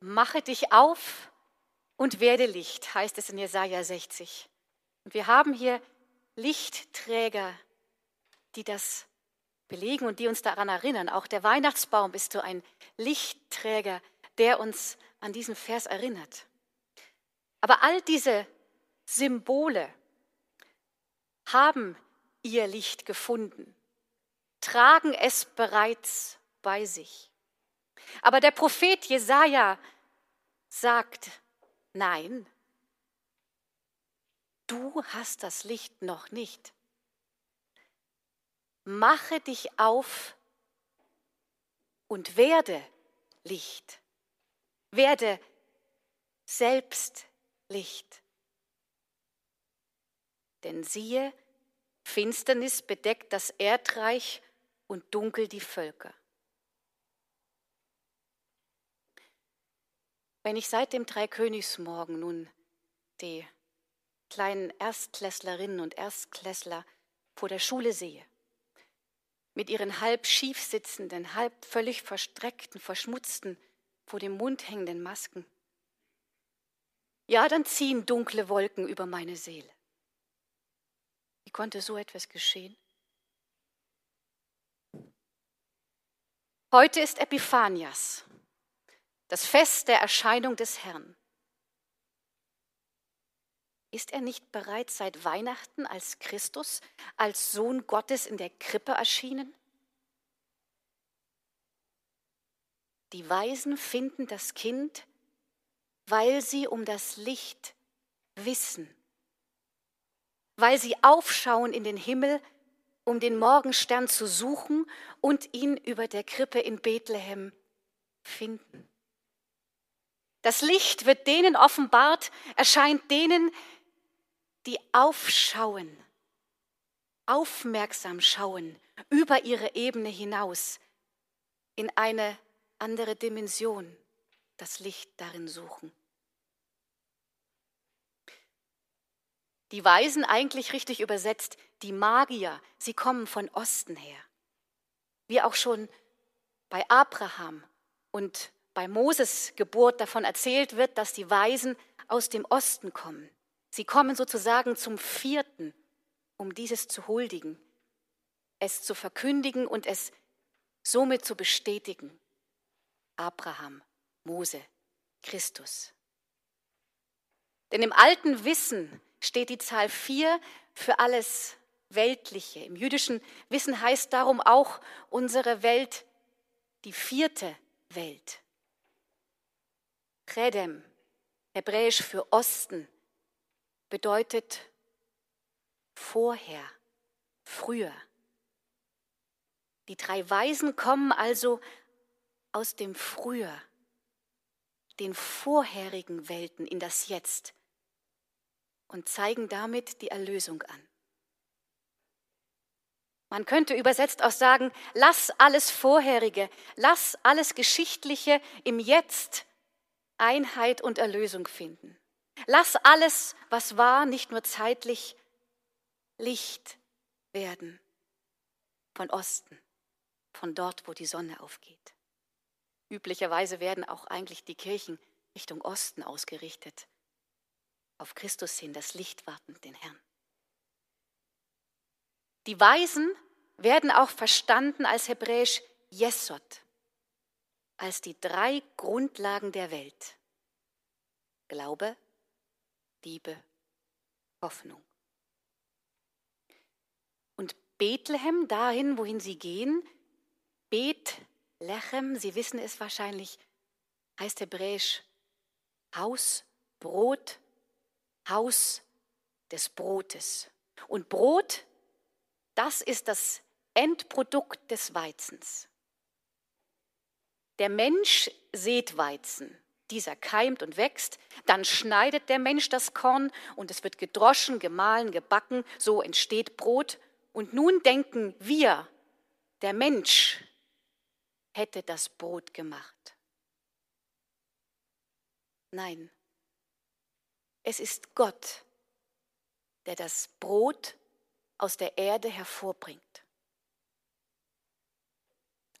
mache dich auf und werde Licht, heißt es in Jesaja 60. Und wir haben hier Lichtträger, die das belegen und die uns daran erinnern. Auch der Weihnachtsbaum ist so ein Lichtträger, der uns an diesen Vers erinnert. Aber all diese Symbole haben ihr Licht gefunden, tragen es bereits bei sich. Aber der Prophet Jesaja sagt: Nein, du hast das Licht noch nicht. Mache dich auf und werde Licht. Werde selbst Licht. Denn siehe, Finsternis bedeckt das Erdreich und dunkel die Völker. Wenn ich seit dem Dreikönigsmorgen nun die kleinen Erstklässlerinnen und Erstklässler vor der Schule sehe, mit ihren halb schief sitzenden, halb völlig verstreckten, verschmutzten, vor dem Mund hängenden Masken, ja, dann ziehen dunkle Wolken über meine Seele. Wie konnte so etwas geschehen? Heute ist Epiphanias, das Fest der Erscheinung des Herrn. Ist er nicht bereits seit Weihnachten als Christus, als Sohn Gottes in der Krippe erschienen? Die Weisen finden das Kind, weil sie um das Licht wissen weil sie aufschauen in den Himmel, um den Morgenstern zu suchen und ihn über der Krippe in Bethlehem finden. Das Licht wird denen offenbart, erscheint denen, die aufschauen, aufmerksam schauen über ihre Ebene hinaus in eine andere Dimension, das Licht darin suchen. Die Weisen eigentlich richtig übersetzt, die Magier, sie kommen von Osten her. Wie auch schon bei Abraham und bei Moses Geburt davon erzählt wird, dass die Weisen aus dem Osten kommen. Sie kommen sozusagen zum vierten, um dieses zu huldigen, es zu verkündigen und es somit zu bestätigen. Abraham, Mose, Christus. Denn im alten Wissen steht die Zahl 4 für alles Weltliche. Im jüdischen Wissen heißt darum auch unsere Welt die vierte Welt. Redem, hebräisch für Osten, bedeutet vorher, früher. Die drei Weisen kommen also aus dem Früher, den vorherigen Welten in das Jetzt und zeigen damit die Erlösung an. Man könnte übersetzt auch sagen, lass alles Vorherige, lass alles Geschichtliche im Jetzt Einheit und Erlösung finden. Lass alles, was war, nicht nur zeitlich, Licht werden von Osten, von dort, wo die Sonne aufgeht. Üblicherweise werden auch eigentlich die Kirchen Richtung Osten ausgerichtet auf Christus hin, das Licht warten, den Herrn. Die Weisen werden auch verstanden als hebräisch Jesod, als die drei Grundlagen der Welt. Glaube, Liebe, Hoffnung. Und Bethlehem, dahin, wohin sie gehen, Bethlehem, Sie wissen es wahrscheinlich, heißt hebräisch Haus, Brot, Haus des Brotes. Und Brot, das ist das Endprodukt des Weizens. Der Mensch sät Weizen, dieser keimt und wächst, dann schneidet der Mensch das Korn und es wird gedroschen, gemahlen, gebacken, so entsteht Brot. Und nun denken wir, der Mensch hätte das Brot gemacht. Nein, es ist Gott, der das Brot aus der Erde hervorbringt.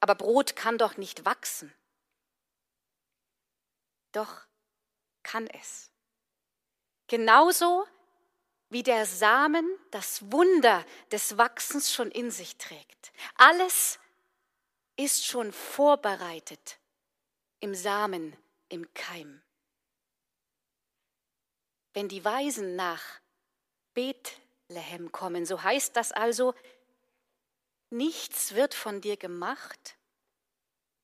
Aber Brot kann doch nicht wachsen. Doch kann es. Genauso wie der Samen das Wunder des Wachsens schon in sich trägt. Alles ist schon vorbereitet im Samen, im Keim. Wenn die Weisen nach Bethlehem kommen, so heißt das also, nichts wird von dir gemacht,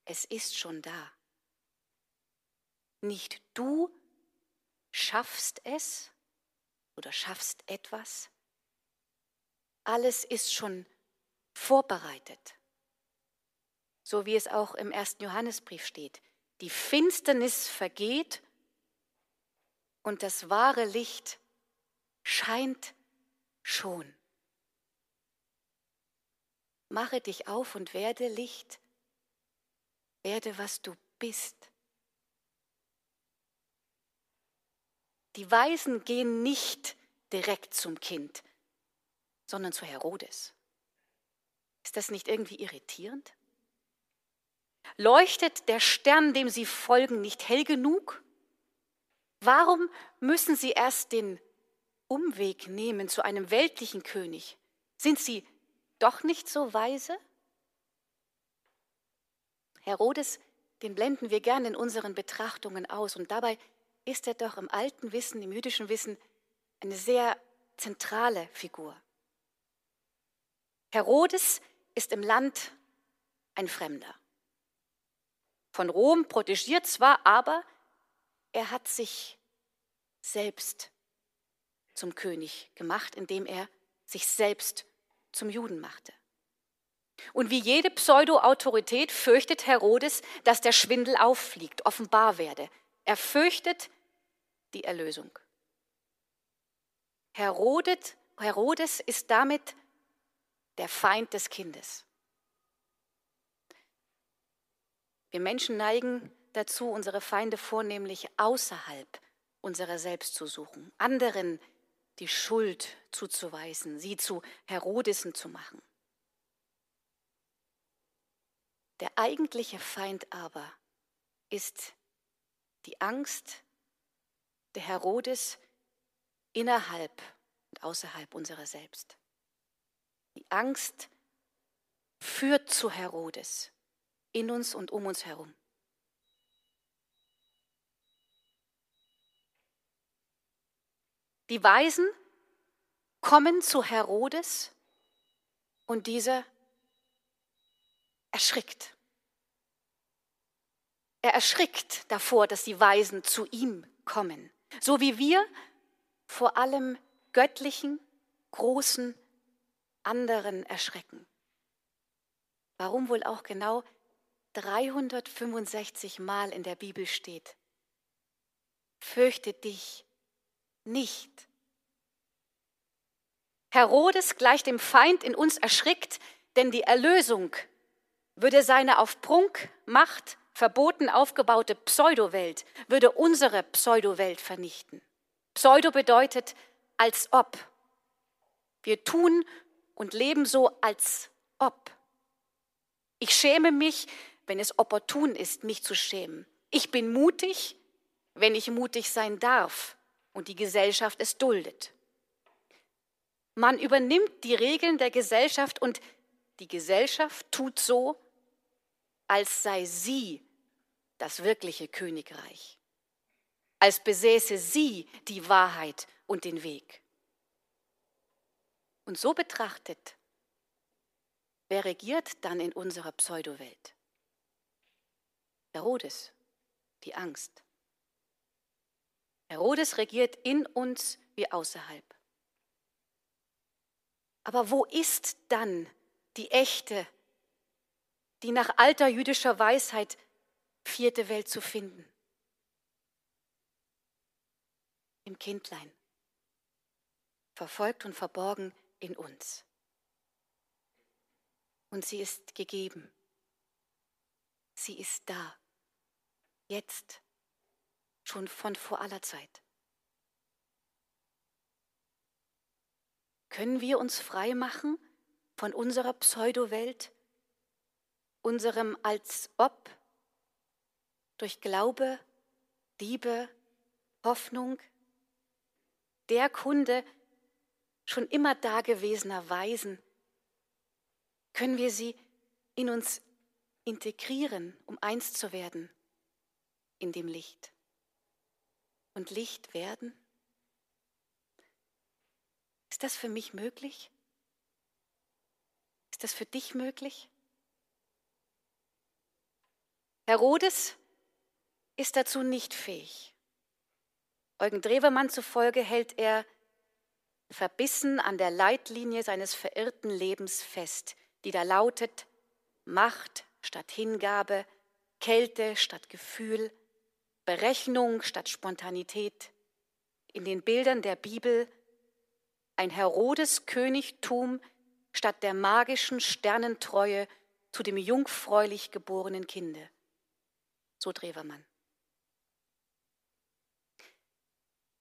es ist schon da. Nicht du schaffst es oder schaffst etwas, alles ist schon vorbereitet. So wie es auch im ersten Johannesbrief steht. Die Finsternis vergeht und das wahre Licht scheint schon. Mache dich auf und werde Licht, werde was du bist. Die Weisen gehen nicht direkt zum Kind, sondern zu Herodes. Ist das nicht irgendwie irritierend? Leuchtet der Stern, dem sie folgen, nicht hell genug? Warum müssen sie erst den Umweg nehmen zu einem weltlichen König? Sind sie doch nicht so weise? Herodes, den blenden wir gern in unseren Betrachtungen aus und dabei ist er doch im alten Wissen, im jüdischen Wissen, eine sehr zentrale Figur. Herodes ist im Land ein Fremder. Von Rom protegiert zwar, aber er hat sich selbst zum König gemacht, indem er sich selbst zum Juden machte. Und wie jede Pseudo-Autorität fürchtet Herodes, dass der Schwindel auffliegt, offenbar werde. Er fürchtet die Erlösung. Herodet, Herodes ist damit der Feind des Kindes. Wir Menschen neigen dazu, unsere Feinde vornehmlich außerhalb unserer selbst zu suchen, anderen die Schuld zuzuweisen, sie zu Herodesen zu machen. Der eigentliche Feind aber ist die Angst der Herodes innerhalb und außerhalb unserer selbst. Die Angst führt zu Herodes in uns und um uns herum. Die Weisen kommen zu Herodes und dieser erschrickt. Er erschrickt davor, dass die Weisen zu ihm kommen. So wie wir vor allem göttlichen, großen, anderen erschrecken. Warum wohl auch genau 365 Mal in der Bibel steht. Fürchte dich nicht. Herodes gleich dem Feind in uns erschrickt, denn die Erlösung würde seine auf Prunk, Macht, verboten aufgebaute Pseudowelt, würde unsere Pseudowelt vernichten. Pseudo bedeutet als ob. Wir tun und leben so als ob. Ich schäme mich, wenn es opportun ist, mich zu schämen. Ich bin mutig, wenn ich mutig sein darf und die Gesellschaft es duldet. Man übernimmt die Regeln der Gesellschaft und die Gesellschaft tut so, als sei sie das wirkliche Königreich, als besäße sie die Wahrheit und den Weg. Und so betrachtet, wer regiert dann in unserer Pseudowelt? Herodes, die Angst. Herodes regiert in uns wie außerhalb. Aber wo ist dann die echte, die nach alter jüdischer Weisheit vierte Welt zu finden? Im Kindlein, verfolgt und verborgen in uns. Und sie ist gegeben. Sie ist da. Jetzt. Schon von vor aller Zeit. Können wir uns frei machen von unserer Pseudowelt, unserem als ob durch Glaube Liebe, Hoffnung, der Kunde schon immer dagewesener Weisen, können wir sie in uns integrieren, um eins zu werden in dem Licht. Und Licht werden? Ist das für mich möglich? Ist das für dich möglich? Herodes ist dazu nicht fähig. Eugen Drewermann zufolge hält er verbissen an der Leitlinie seines verirrten Lebens fest, die da lautet Macht statt Hingabe, Kälte statt Gefühl, Berechnung statt Spontanität. In den Bildern der Bibel ein Herodes Königtum statt der magischen Sternentreue zu dem jungfräulich geborenen Kinde. So Drewermann.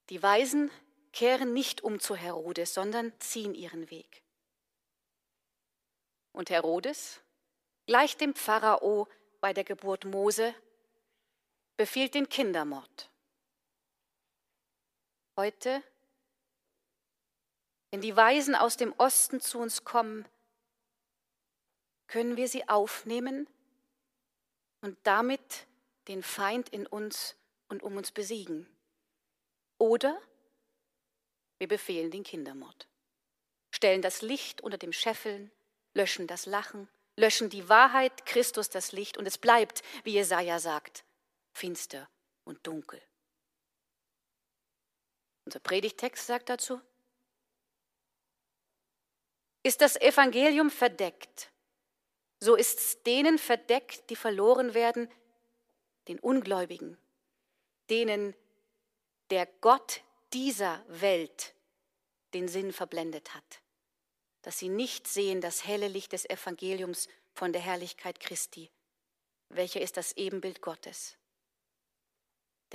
Die Weisen kehren nicht um zu Herodes, sondern ziehen ihren Weg. Und Herodes, gleich dem Pharao bei der Geburt Mose, befiehlt den Kindermord. Heute, wenn die Weisen aus dem Osten zu uns kommen, können wir sie aufnehmen und damit den Feind in uns und um uns besiegen. Oder wir befehlen den Kindermord, stellen das Licht unter dem Scheffeln, löschen das Lachen, löschen die Wahrheit, Christus das Licht und es bleibt, wie Jesaja sagt, finster und dunkel. Unser Predigtext sagt dazu, ist das Evangelium verdeckt, so ist es denen verdeckt, die verloren werden, den Ungläubigen, denen der Gott dieser Welt den Sinn verblendet hat, dass sie nicht sehen das helle Licht des Evangeliums von der Herrlichkeit Christi, welcher ist das Ebenbild Gottes.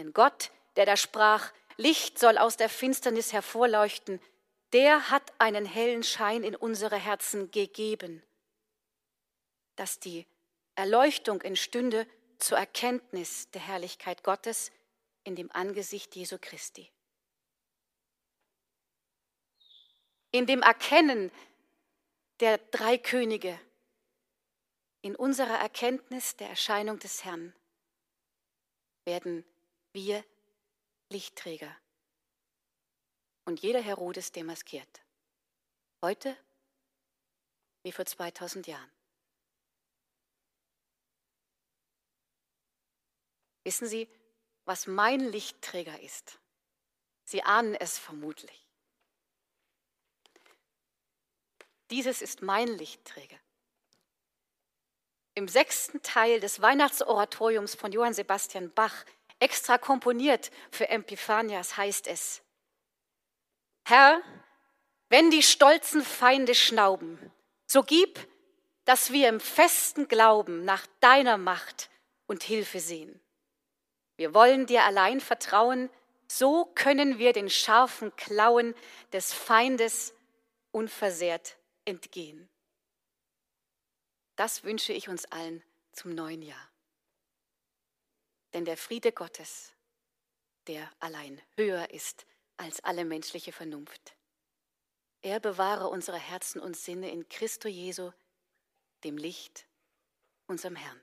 Denn Gott, der da sprach, Licht soll aus der Finsternis hervorleuchten, der hat einen hellen Schein in unsere Herzen gegeben, dass die Erleuchtung entstünde zur Erkenntnis der Herrlichkeit Gottes in dem Angesicht Jesu Christi. In dem Erkennen der drei Könige, in unserer Erkenntnis der Erscheinung des Herrn, werden wir Lichtträger und jeder Herodes demaskiert. Heute wie vor 2000 Jahren. Wissen Sie, was mein Lichtträger ist? Sie ahnen es vermutlich. Dieses ist mein Lichtträger. Im sechsten Teil des Weihnachtsoratoriums von Johann Sebastian Bach, extra komponiert für Epiphanias, heißt es, Herr, wenn die stolzen Feinde schnauben, so gib, dass wir im festen Glauben nach deiner Macht und Hilfe sehen. Wir wollen dir allein vertrauen, so können wir den scharfen Klauen des Feindes unversehrt entgehen. Das wünsche ich uns allen zum neuen Jahr. Denn der Friede Gottes, der allein höher ist als alle menschliche Vernunft, er bewahre unsere Herzen und Sinne in Christo Jesu, dem Licht, unserem Herrn.